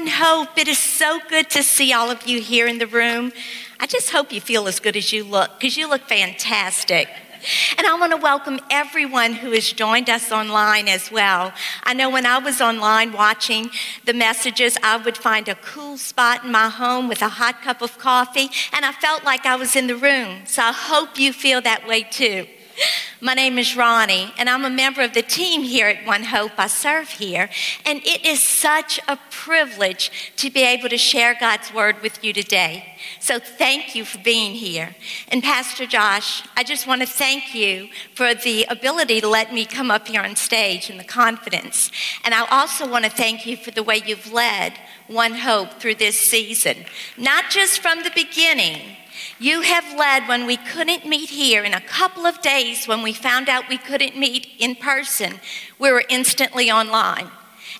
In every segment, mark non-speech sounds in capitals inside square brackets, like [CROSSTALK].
One Hope. It is so good to see all of you here in the room. I just hope you feel as good as you look because you look fantastic. And I want to welcome everyone who has joined us online as well. I know when I was online watching the messages, I would find a cool spot in my home with a hot cup of coffee, and I felt like I was in the room. So I hope you feel that way too. [LAUGHS] My name is Ronnie, and I'm a member of the team here at One Hope. I serve here, and it is such a privilege to be able to share God's word with you today. So thank you for being here. And Pastor Josh, I just want to thank you for the ability to let me come up here on stage and the confidence. And I also want to thank you for the way you've led One Hope through this season, not just from the beginning you have led when we couldn't meet here. In a couple of days, when we found out we couldn't meet in person, we were instantly online.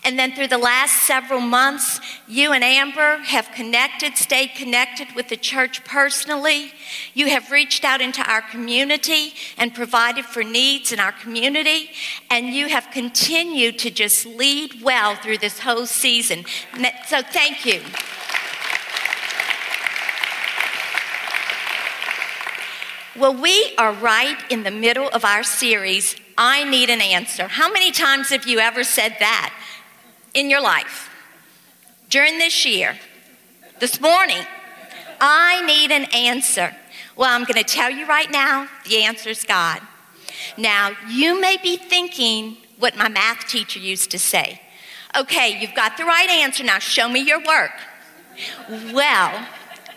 And then through the last several months, you and Amber have connected, stayed connected with the church personally. You have reached out into our community and provided for needs in our community. And you have continued to just lead well through this whole season. So thank you. Well, we are right in the middle of our series, I Need an Answer. How many times have you ever said that in your life? During this year, this morning, I need an answer. Well, I'm going to tell you right now the answer is God. Now, you may be thinking what my math teacher used to say. Okay, you've got the right answer. Now, show me your work. Well,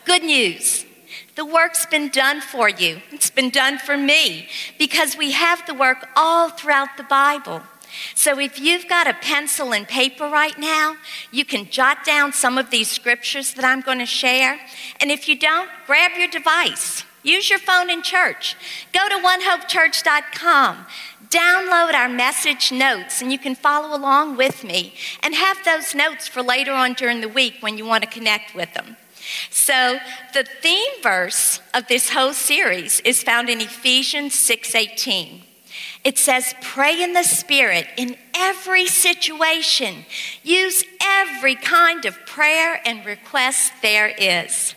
good news. The work's been done for you. It's been done for me because we have the work all throughout the Bible. So if you've got a pencil and paper right now, you can jot down some of these scriptures that I'm going to share. And if you don't, grab your device. Use your phone in church. Go to onehopechurch.com. Download our message notes and you can follow along with me and have those notes for later on during the week when you want to connect with them. So, the theme verse of this whole series is found in Ephesians 6:18. It says, "Pray in the spirit in every situation. Use every kind of prayer and request there is."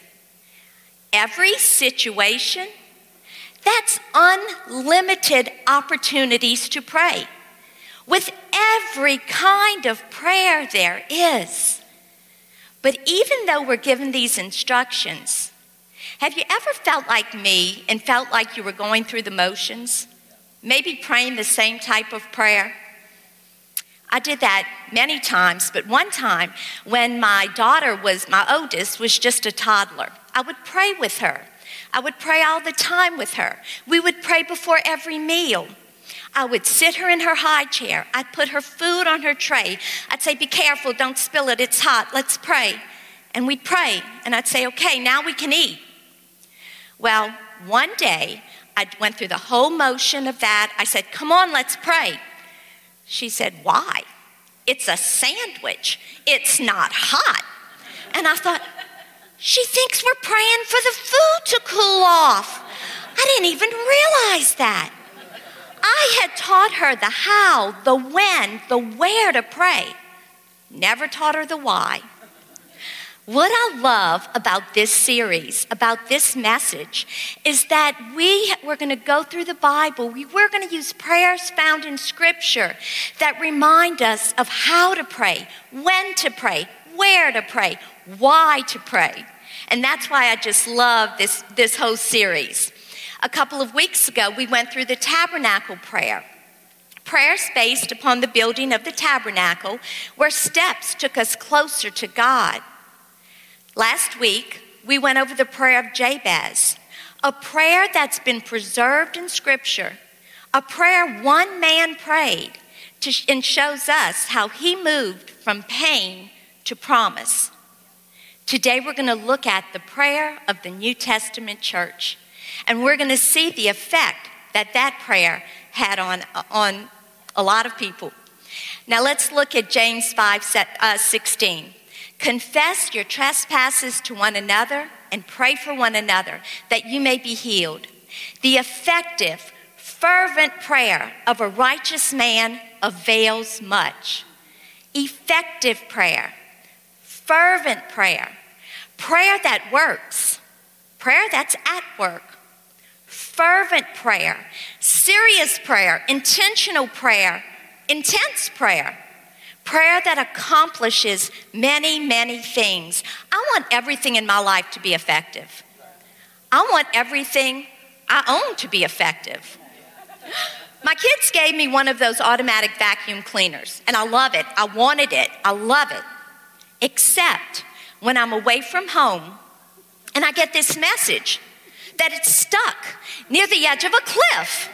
Every situation, that's unlimited opportunities to pray. With every kind of prayer there is. But even though we're given these instructions, have you ever felt like me and felt like you were going through the motions? Maybe praying the same type of prayer? I did that many times, but one time when my daughter was, my oldest, was just a toddler, I would pray with her. I would pray all the time with her. We would pray before every meal. I would sit her in her high chair. I'd put her food on her tray. I'd say, Be careful, don't spill it, it's hot, let's pray. And we'd pray, and I'd say, Okay, now we can eat. Well, one day, I went through the whole motion of that. I said, Come on, let's pray. She said, Why? It's a sandwich, it's not hot. And I thought, She thinks we're praying for the food to cool off. I didn't even realize that. I had taught her the how, the when, the where to pray, never taught her the why. What I love about this series, about this message, is that we, we're going to go through the Bible. We, we're going to use prayers found in Scripture that remind us of how to pray, when to pray, where to pray, why to pray. And that's why I just love this, this whole series. A couple of weeks ago, we went through the tabernacle prayer. Prayers based upon the building of the tabernacle, where steps took us closer to God. Last week, we went over the prayer of Jabez, a prayer that's been preserved in Scripture, a prayer one man prayed to, and shows us how he moved from pain to promise. Today, we're going to look at the prayer of the New Testament church. And we're going to see the effect that that prayer had on, on a lot of people. Now let's look at James 5 uh, 16. Confess your trespasses to one another and pray for one another that you may be healed. The effective, fervent prayer of a righteous man avails much. Effective prayer, fervent prayer, prayer that works, prayer that's at work, fervent prayer, serious prayer, intentional prayer, intense prayer, prayer that accomplishes many, many things. I want everything in my life to be effective. I want everything I own to be effective. My kids gave me one of those automatic vacuum cleaners, and I love it. I wanted it. I love it. Except when I'm away from home and I get this message that it's stuck near the edge of a cliff.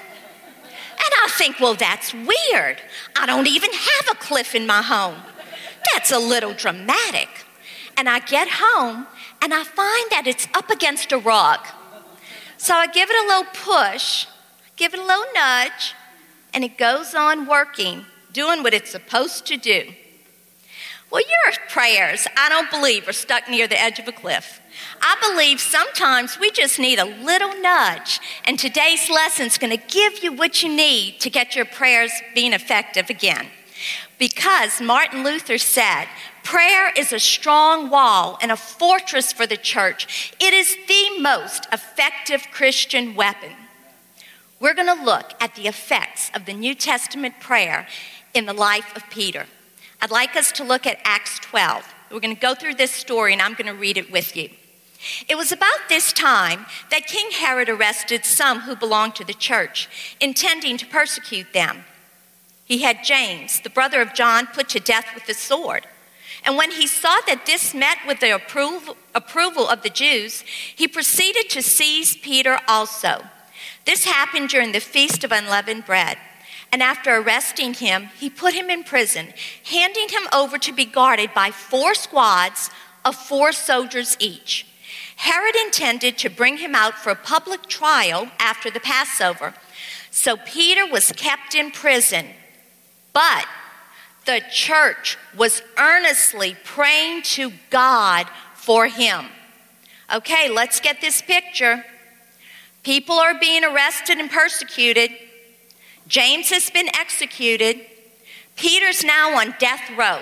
And I think, well, that's weird. I don't even have a cliff in my home. That's a little dramatic. And I get home and I find that it's up against a rock. So I give it a little push, give it a little nudge, and it goes on working, doing what it's supposed to do. Well, your prayers, I don't believe, are stuck near the edge of a cliff. I believe sometimes we just need a little nudge, and today's lesson is going to give you what you need to get your prayers being effective again. Because Martin Luther said, Prayer is a strong wall and a fortress for the church. It is the most effective Christian weapon. We're going to look at the effects of the New Testament prayer in the life of Peter. I'd like us to look at Acts 12. We're going to go through this story and I'm going to read it with you. It was about this time that King Herod arrested some who belonged to the church, intending to persecute them. He had James, the brother of John, put to death with the sword. And when he saw that this met with the approval, approval of the Jews, he proceeded to seize Peter also. This happened during the Feast of Unleavened Bread. And after arresting him, he put him in prison, handing him over to be guarded by four squads of four soldiers each. Herod intended to bring him out for a public trial after the Passover. So Peter was kept in prison. But the church was earnestly praying to God for him. Okay, let's get this picture. People are being arrested and persecuted. James has been executed. Peter's now on death row.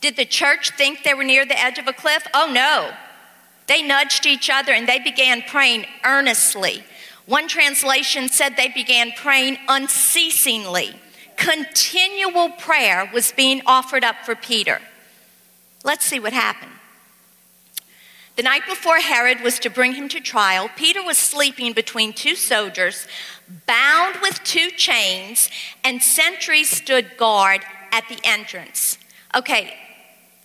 Did the church think they were near the edge of a cliff? Oh no. They nudged each other and they began praying earnestly. One translation said they began praying unceasingly continual prayer was being offered up for Peter. Let's see what happened. The night before Herod was to bring him to trial, Peter was sleeping between two soldiers, bound with two chains, and sentries stood guard at the entrance. Okay,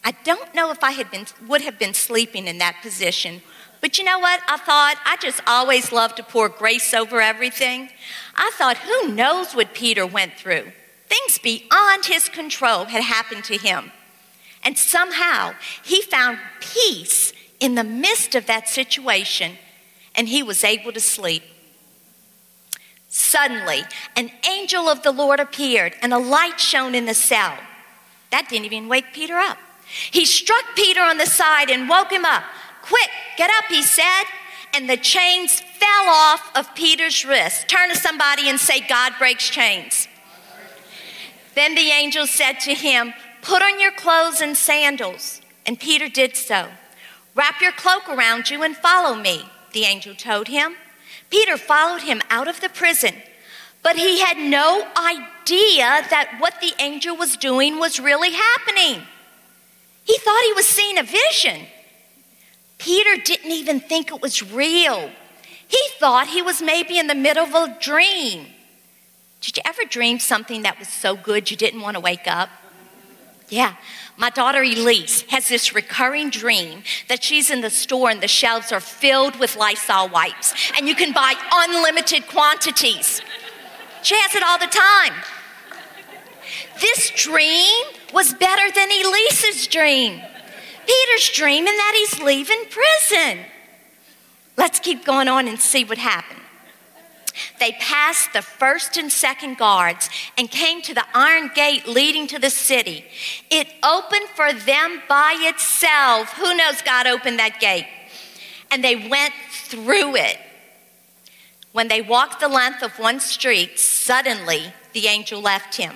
I don't know if I had been, would have been sleeping in that position but you know what? I thought I just always loved to pour grace over everything. I thought, who knows what Peter went through? Things beyond his control had happened to him. And somehow he found peace in the midst of that situation and he was able to sleep. Suddenly, an angel of the Lord appeared and a light shone in the cell. That didn't even wake Peter up. He struck Peter on the side and woke him up. Quick, get up, he said. And the chains fell off of Peter's wrists. Turn to somebody and say, God breaks chains. Then the angel said to him, Put on your clothes and sandals. And Peter did so. Wrap your cloak around you and follow me, the angel told him. Peter followed him out of the prison, but he had no idea that what the angel was doing was really happening. He thought he was seeing a vision. Peter didn't even think it was real. He thought he was maybe in the middle of a dream. Did you ever dream something that was so good you didn't want to wake up? Yeah. My daughter Elise has this recurring dream that she's in the store and the shelves are filled with Lysol wipes and you can buy unlimited quantities. She has it all the time. This dream was better than Elise's dream. Peter's dreaming that he's leaving prison. Let's keep going on and see what happened. They passed the first and second guards and came to the iron gate leading to the city. It opened for them by itself. Who knows God opened that gate? And they went through it. When they walked the length of one street, suddenly the angel left him.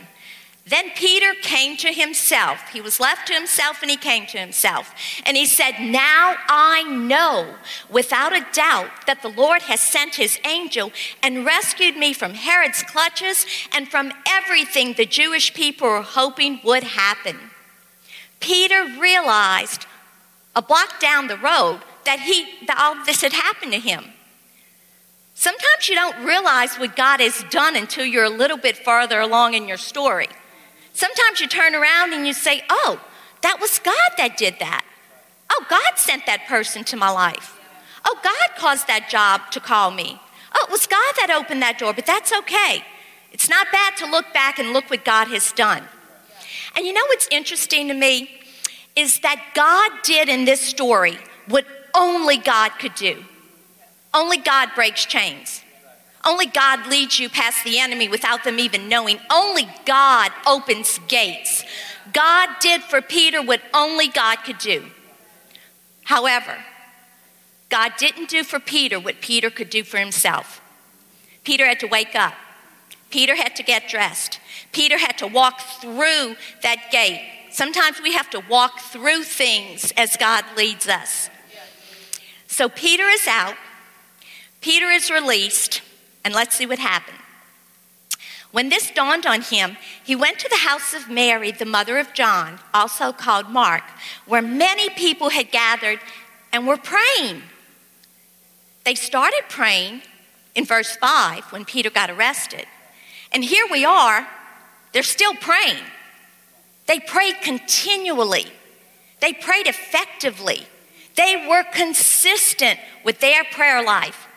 Then Peter came to himself. He was left to himself and he came to himself. And he said, Now I know without a doubt that the Lord has sent his angel and rescued me from Herod's clutches and from everything the Jewish people were hoping would happen. Peter realized a block down the road that, he, that all this had happened to him. Sometimes you don't realize what God has done until you're a little bit farther along in your story. Sometimes you turn around and you say, Oh, that was God that did that. Oh, God sent that person to my life. Oh, God caused that job to call me. Oh, it was God that opened that door, but that's okay. It's not bad to look back and look what God has done. And you know what's interesting to me is that God did in this story what only God could do. Only God breaks chains. Only God leads you past the enemy without them even knowing. Only God opens gates. God did for Peter what only God could do. However, God didn't do for Peter what Peter could do for himself. Peter had to wake up. Peter had to get dressed. Peter had to walk through that gate. Sometimes we have to walk through things as God leads us. So Peter is out. Peter is released. And let's see what happened. When this dawned on him, he went to the house of Mary, the mother of John, also called Mark, where many people had gathered and were praying. They started praying in verse 5 when Peter got arrested. And here we are, they're still praying. They prayed continually, they prayed effectively, they were consistent with their prayer life.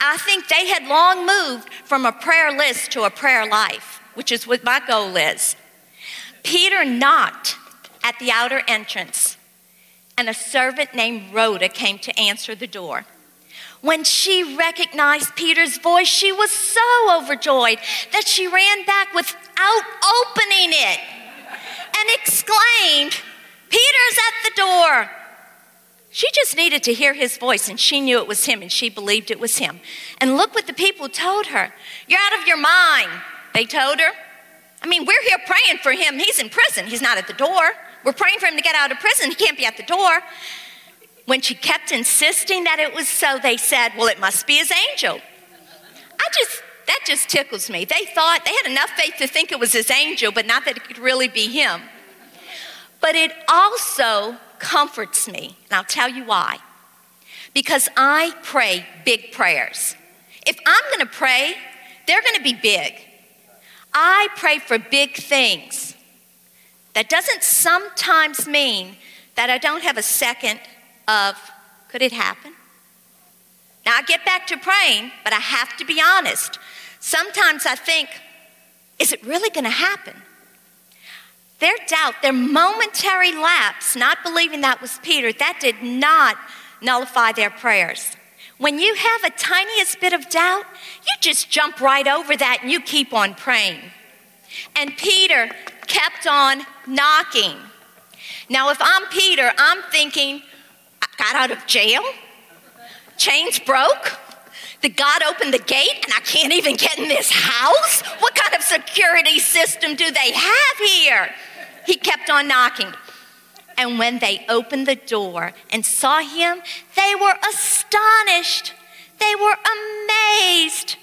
I think they had long moved from a prayer list to a prayer life, which is what my goal is. Peter knocked at the outer entrance, and a servant named Rhoda came to answer the door. When she recognized Peter's voice, she was so overjoyed that she ran back without opening it and exclaimed, Peter's. She just needed to hear his voice, and she knew it was him, and she believed it was him. And look what the people told her. You're out of your mind, they told her. I mean, we're here praying for him. He's in prison, he's not at the door. We're praying for him to get out of prison, he can't be at the door. When she kept insisting that it was so, they said, Well, it must be his angel. I just, that just tickles me. They thought, they had enough faith to think it was his angel, but not that it could really be him. But it also comforts me, and I'll tell you why. Because I pray big prayers. If I'm gonna pray, they're gonna be big. I pray for big things. That doesn't sometimes mean that I don't have a second of, could it happen? Now I get back to praying, but I have to be honest. Sometimes I think, is it really gonna happen? Their doubt, their momentary lapse, not believing that was Peter, that did not nullify their prayers. When you have a tiniest bit of doubt, you just jump right over that and you keep on praying. And Peter kept on knocking. Now, if I'm Peter, I'm thinking, I got out of jail, chains broke, did God opened the gate and I can't even get in this house? What kind of security system do they have here? He kept on knocking. And when they opened the door and saw him, they were astonished. They were amazed.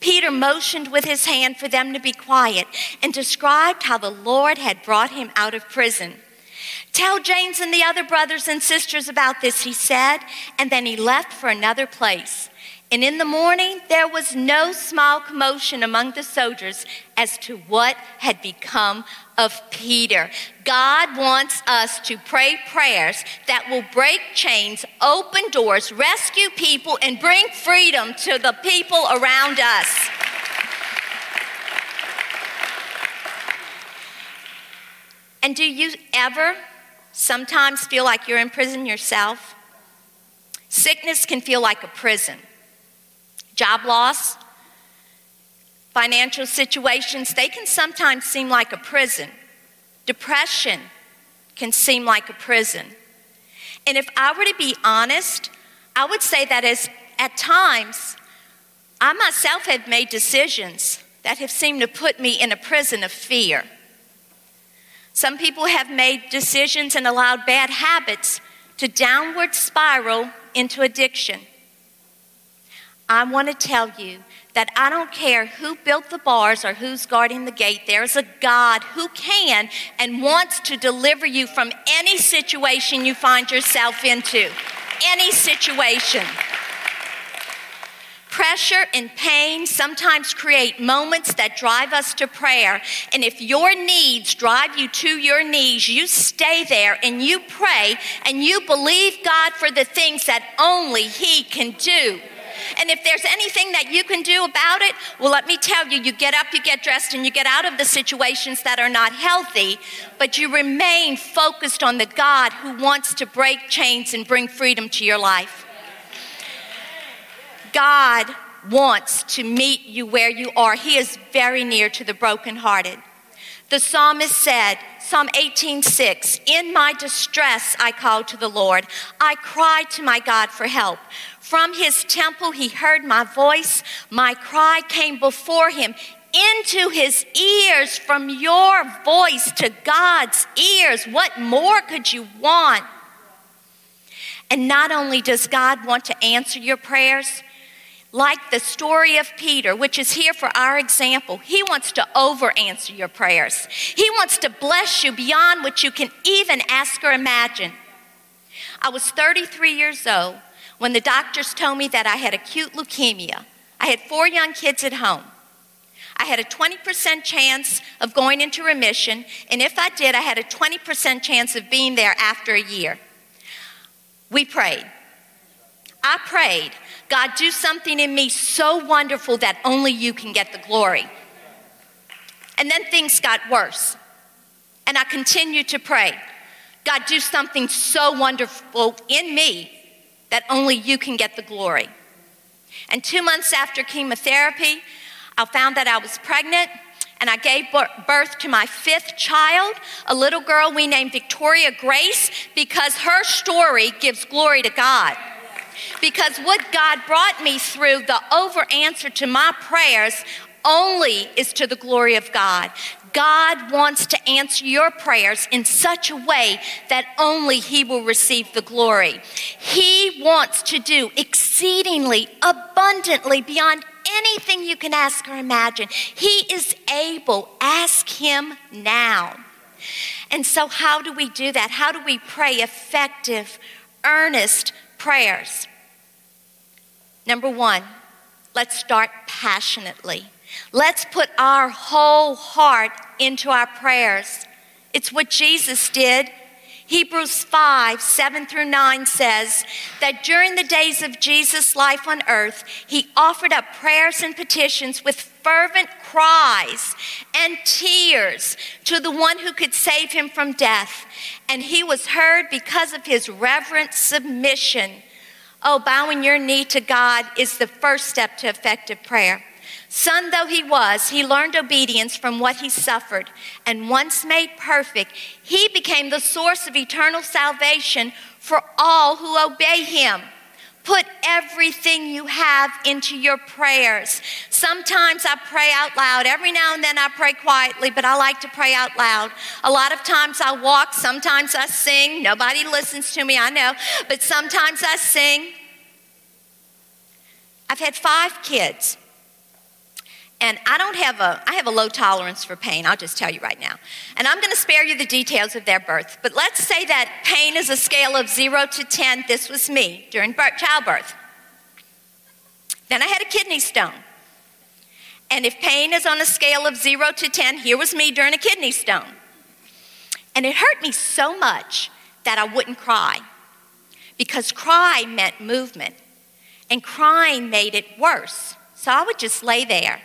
Peter motioned with his hand for them to be quiet and described how the Lord had brought him out of prison. Tell James and the other brothers and sisters about this, he said, and then he left for another place. And in the morning, there was no small commotion among the soldiers as to what had become of Peter. God wants us to pray prayers that will break chains, open doors, rescue people, and bring freedom to the people around us. And do you ever sometimes feel like you're in prison yourself? Sickness can feel like a prison job loss, financial situations, they can sometimes seem like a prison. Depression can seem like a prison. And if I were to be honest, I would say that as at times I myself have made decisions that have seemed to put me in a prison of fear. Some people have made decisions and allowed bad habits to downward spiral into addiction. I want to tell you that I don't care who built the bars or who's guarding the gate, there's a God who can and wants to deliver you from any situation you find yourself into. Any situation. Pressure and pain sometimes create moments that drive us to prayer. And if your needs drive you to your knees, you stay there and you pray and you believe God for the things that only He can do. And if there's anything that you can do about it, well, let me tell you, you get up, you get dressed, and you get out of the situations that are not healthy, but you remain focused on the God who wants to break chains and bring freedom to your life. God wants to meet you where you are. He is very near to the brokenhearted. The psalmist said, Psalm 18:6, "In my distress I called to the Lord. I cried to my God for help. From his temple he heard my voice. My cry came before him into his ears from your voice to God's ears. What more could you want? And not only does God want to answer your prayers, like the story of Peter, which is here for our example, he wants to over answer your prayers. He wants to bless you beyond what you can even ask or imagine. I was 33 years old when the doctors told me that I had acute leukemia. I had four young kids at home. I had a 20% chance of going into remission, and if I did, I had a 20% chance of being there after a year. We prayed. I prayed God, do something in me so wonderful that only you can get the glory. And then things got worse. And I continued to pray God, do something so wonderful in me that only you can get the glory. And two months after chemotherapy, I found that I was pregnant and I gave birth to my fifth child, a little girl we named Victoria Grace, because her story gives glory to God. Because what God brought me through, the over answer to my prayers, only is to the glory of God. God wants to answer your prayers in such a way that only He will receive the glory. He wants to do exceedingly, abundantly, beyond anything you can ask or imagine. He is able. Ask Him now. And so, how do we do that? How do we pray effective, earnest prayers? Number one, let's start passionately. Let's put our whole heart into our prayers. It's what Jesus did. Hebrews 5 7 through 9 says that during the days of Jesus' life on earth, he offered up prayers and petitions with fervent cries and tears to the one who could save him from death. And he was heard because of his reverent submission Oh, bowing your knee to God is the first step to effective prayer. Son though he was, he learned obedience from what he suffered. And once made perfect, he became the source of eternal salvation for all who obey him. Put everything you have into your prayers. Sometimes I pray out loud. Every now and then I pray quietly, but I like to pray out loud. A lot of times I walk, sometimes I sing. Nobody listens to me, I know, but sometimes I sing. I've had five kids. And I don't have a, I have a low tolerance for pain, I'll just tell you right now. And I'm going to spare you the details of their birth. But let's say that pain is a scale of zero to 10. This was me during birth, childbirth. Then I had a kidney stone. And if pain is on a scale of zero to 10, here was me during a kidney stone. And it hurt me so much that I wouldn't cry because cry meant movement, and crying made it worse. So I would just lay there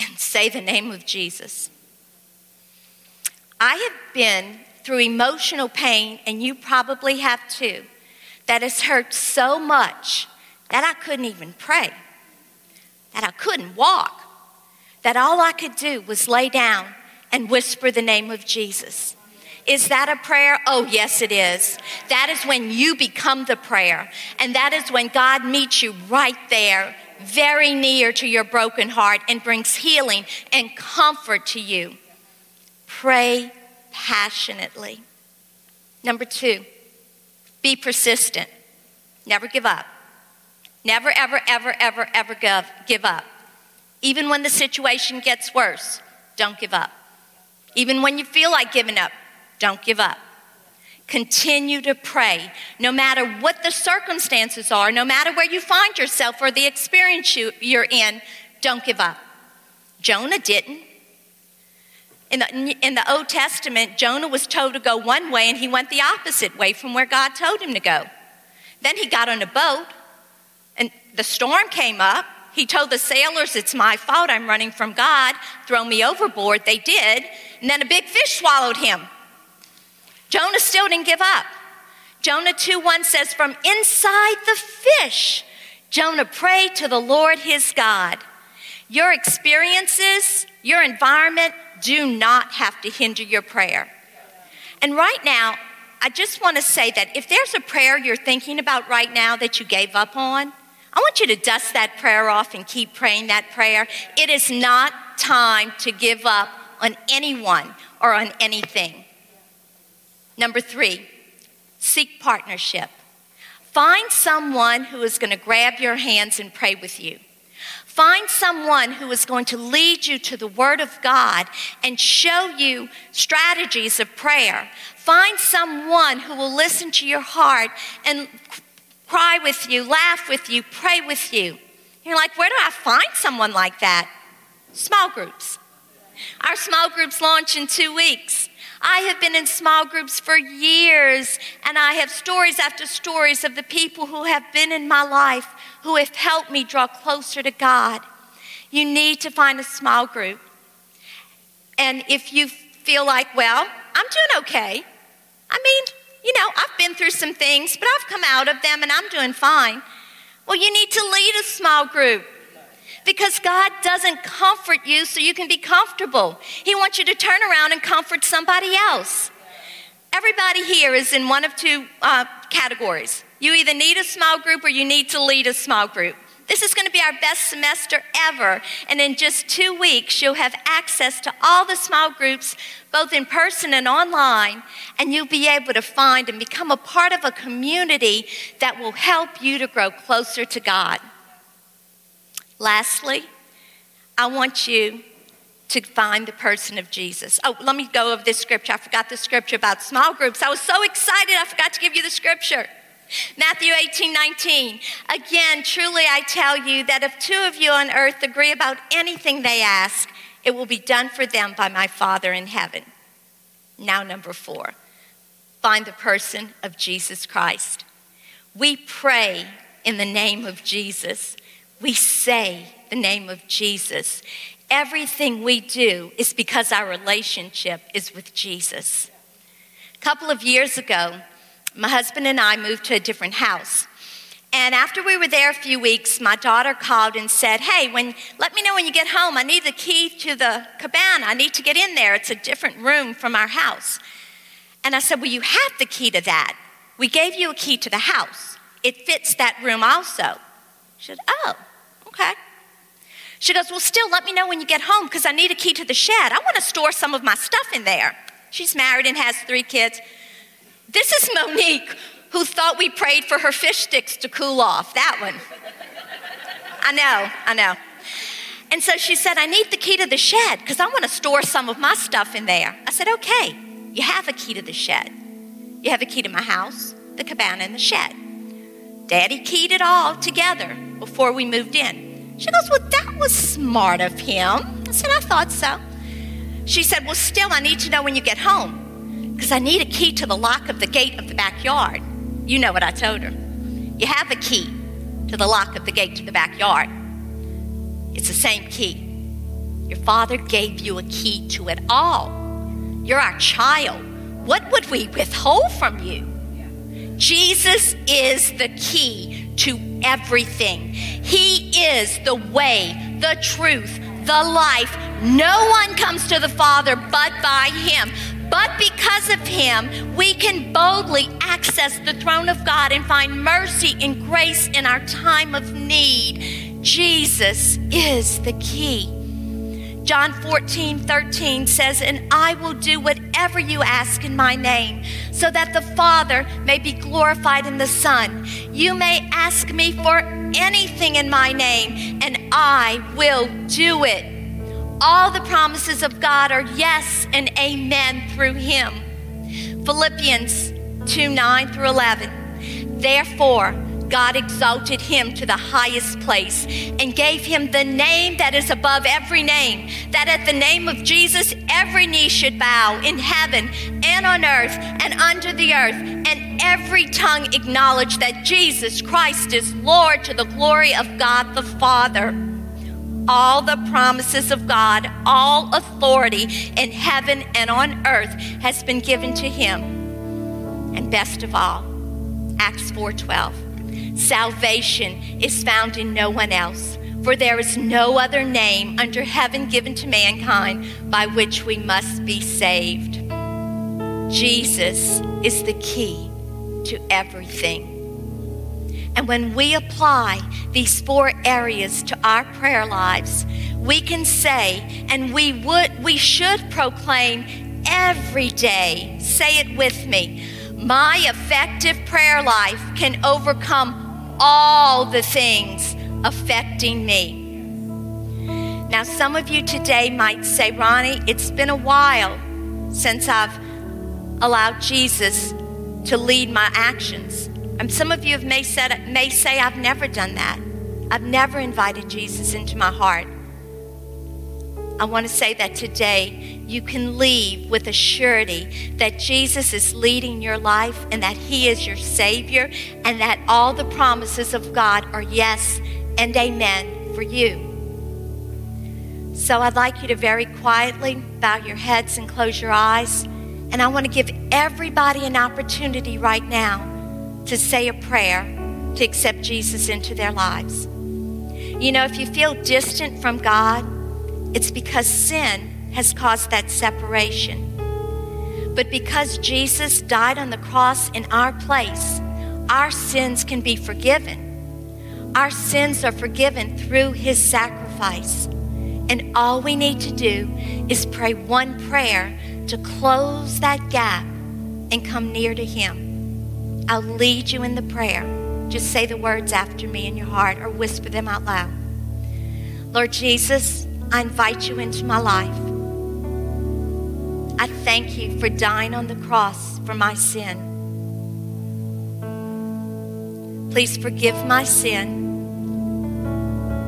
and say the name of Jesus. I have been through emotional pain, and you probably have too, that has hurt so much that I couldn't even pray, that I couldn't walk, that all I could do was lay down and whisper the name of Jesus. Is that a prayer? Oh, yes, it is. That is when you become the prayer. And that is when God meets you right there very near to your broken heart and brings healing and comfort to you. Pray passionately. Number two, be persistent. Never give up. Never, ever, ever, ever, ever give, give up. Even when the situation gets worse, don't give up. Even when you feel like giving up, don't give up. Continue to pray. No matter what the circumstances are, no matter where you find yourself or the experience you, you're in, don't give up. Jonah didn't. In the, in the Old Testament, Jonah was told to go one way and he went the opposite way from where God told him to go. Then he got on a boat and the storm came up. He told the sailors, It's my fault. I'm running from God. Throw me overboard. They did. And then a big fish swallowed him. Jonah still didn't give up. Jonah 2 1 says, From inside the fish, Jonah prayed to the Lord his God. Your experiences, your environment do not have to hinder your prayer. And right now, I just want to say that if there's a prayer you're thinking about right now that you gave up on, I want you to dust that prayer off and keep praying that prayer. It is not time to give up on anyone or on anything. Number three, seek partnership. Find someone who is going to grab your hands and pray with you. Find someone who is going to lead you to the Word of God and show you strategies of prayer. Find someone who will listen to your heart and cry with you, laugh with you, pray with you. You're like, where do I find someone like that? Small groups. Our small groups launch in two weeks. I have been in small groups for years, and I have stories after stories of the people who have been in my life who have helped me draw closer to God. You need to find a small group. And if you feel like, well, I'm doing okay, I mean, you know, I've been through some things, but I've come out of them and I'm doing fine. Well, you need to lead a small group because God doesn't comfort you so you can be comfortable. He wants you to turn around and comfort somebody else. Everybody here is in one of two uh, categories. You either need a small group or you need to lead a small group. This is going to be our best semester ever. And in just two weeks, you'll have access to all the small groups, both in person and online. And you'll be able to find and become a part of a community that will help you to grow closer to God. Lastly, I want you to find the person of Jesus. Oh, let me go over this scripture. I forgot the scripture about small groups. I was so excited, I forgot to give you the scripture. Matthew 18, 19. Again, truly I tell you that if two of you on earth agree about anything they ask, it will be done for them by my Father in heaven. Now, number four, find the person of Jesus Christ. We pray in the name of Jesus. We say the name of Jesus. Everything we do is because our relationship is with Jesus. A couple of years ago, my husband and I moved to a different house. And after we were there a few weeks, my daughter called and said, Hey, when, let me know when you get home. I need the key to the cabana. I need to get in there. It's a different room from our house. And I said, Well, you have the key to that. We gave you a key to the house. It fits that room also. She said, Oh, okay. She goes, Well, still, let me know when you get home because I need a key to the shed. I want to store some of my stuff in there. She's married and has three kids. This is [LAUGHS] Monique, who thought we prayed for her fish sticks to cool off. That one. I know, I know. And so she said, I need the key to the shed because I want to store some of my stuff in there. I said, okay, you have a key to the shed. You have a key to my house, the cabana, and the shed. Daddy keyed it all together before we moved in. She goes, Well, that was smart of him. I said, I thought so. She said, Well, still, I need to know when you get home because I need a key to the lock of the gate of the backyard. You know what I told her. You have a key to the lock of the gate to the backyard. It's the same key. Your father gave you a key to it all. You're our child. What would we withhold from you? Jesus is the key to everything. He is the way, the truth, the life. No one comes to the Father but by Him. But because of him, we can boldly access the throne of God and find mercy and grace in our time of need. Jesus is the key. John 14, 13 says, And I will do whatever you ask in my name, so that the Father may be glorified in the Son. You may ask me for anything in my name, and I will do it. All the promises of God are yes and amen through him. Philippians 2 9 through 11. Therefore, God exalted him to the highest place and gave him the name that is above every name, that at the name of Jesus every knee should bow in heaven and on earth and under the earth, and every tongue acknowledge that Jesus Christ is Lord to the glory of God the Father. All the promises of God, all authority in heaven and on earth has been given to him. And best of all, Acts 4:12. Salvation is found in no one else, for there is no other name under heaven given to mankind by which we must be saved. Jesus is the key to everything. And when we apply these four areas to our prayer lives, we can say, and we would, we should proclaim every day, say it with me, my effective prayer life can overcome all the things affecting me. Now, some of you today might say, Ronnie, it's been a while since I've allowed Jesus to lead my actions. And some of you may, said, may say, I've never done that. I've never invited Jesus into my heart. I want to say that today you can leave with a surety that Jesus is leading your life and that He is your Savior and that all the promises of God are yes and amen for you. So I'd like you to very quietly bow your heads and close your eyes. And I want to give everybody an opportunity right now to say a prayer to accept Jesus into their lives. You know, if you feel distant from God, it's because sin has caused that separation. But because Jesus died on the cross in our place, our sins can be forgiven. Our sins are forgiven through his sacrifice. And all we need to do is pray one prayer to close that gap and come near to him. I'll lead you in the prayer. Just say the words after me in your heart or whisper them out loud. Lord Jesus, I invite you into my life. I thank you for dying on the cross for my sin. Please forgive my sin.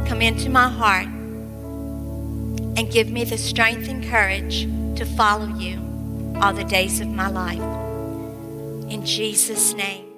Come into my heart and give me the strength and courage to follow you all the days of my life. In Jesus' name.